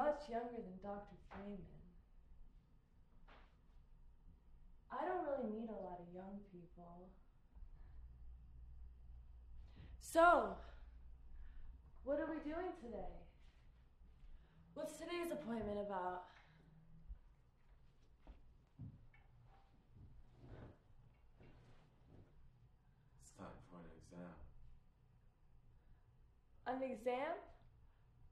much younger than Dr. Freeman. I don't really meet a lot of young people. So, what are we doing today? What's today's appointment about? It's time for an exam. An exam?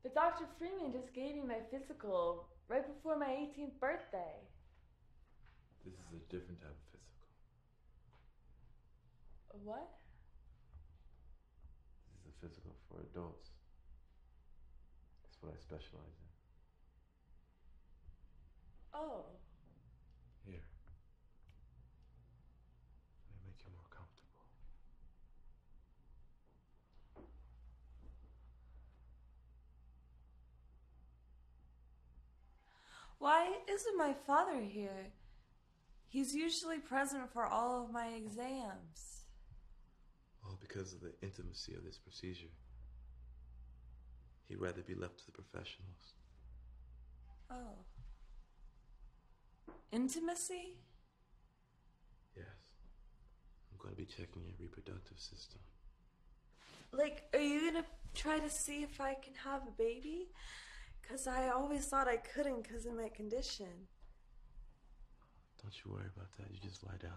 But Dr. Freeman just gave me my physical right before my 18th birthday. This is a different type of physical. What? This is a physical for adults. That's what I specialize in. Oh, Here. Let me make you more comfortable. why isn't my father here? He's usually present for all of my exams. All because of the intimacy of this procedure, he'd rather be left to the professionals. Oh. Intimacy? Yes. I'm going to be checking your reproductive system. Like, are you gonna try to see if I can have a baby? Because I always thought I couldn't because of my condition. Don't you worry about that. You just lie down.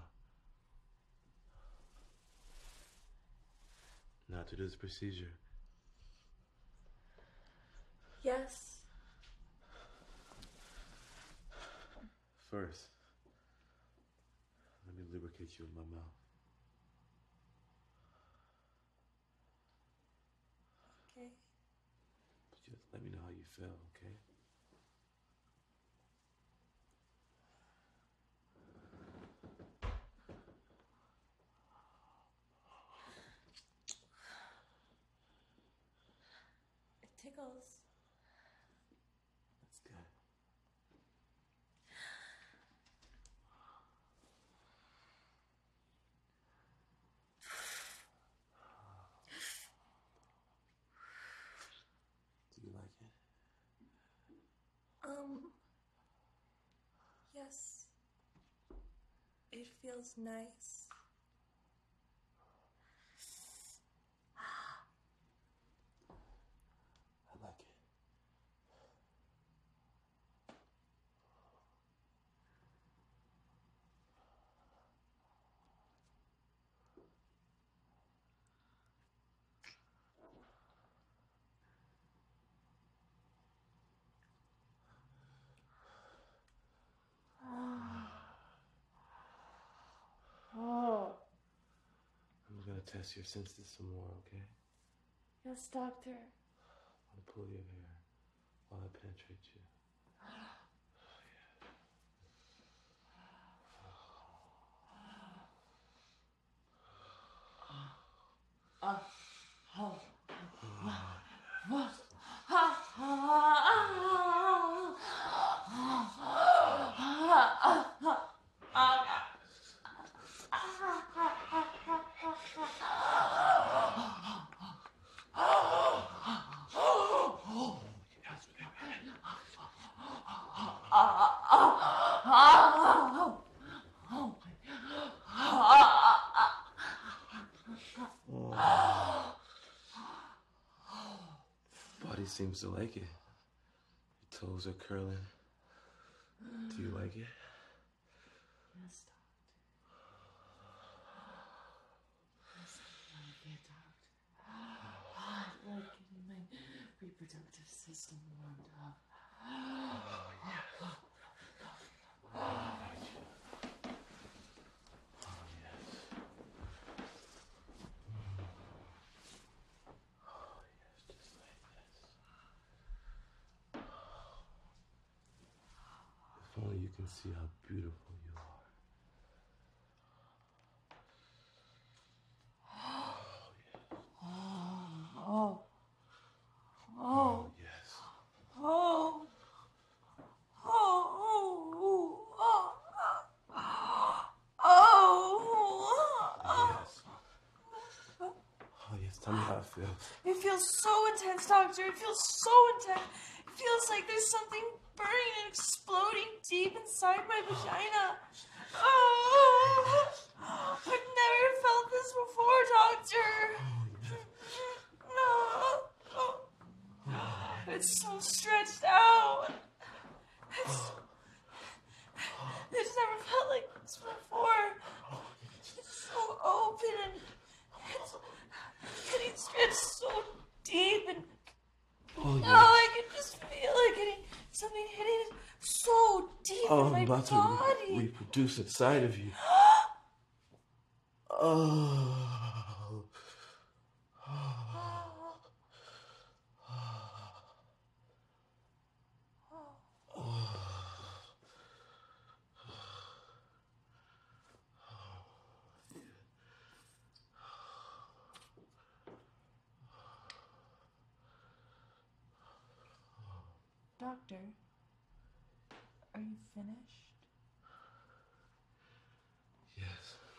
Now to do this procedure. Yes. First, let me lubricate you with my mouth. Okay. Just let me know feel, okay? It tickles. That's good. Do you like it? Um. Yes. It feels nice. I like it. Oh. Gonna test your senses some more, okay? Yes, doctor. I'll pull your hair while I penetrate you. Oh, Body seems to like it. Your toes are curling. Do you like it? Yes, doctor. Yes, I like it, doctor. I like my reproductive system warmed up. Oh, yes, just like this. If only you can see how beautiful you are. Oh. Oh. Yes. Oh. Oh. Oh. Oh. Oh. Oh. Yes. Oh, yes. Tell me how it feels. It feels so intense, doctor. It feels so intense. Feels like there's something burning and exploding deep inside my vagina. Oh, I've never felt this before, doctor. No. It's so stretched out. It's never felt like this before. It's so open and it's getting stretched so deep and Oh, oh, I can just feel it getting something hitting it so deep Oh, I'm about to re- reproduce inside of you. Oh. Doctor, are you finished?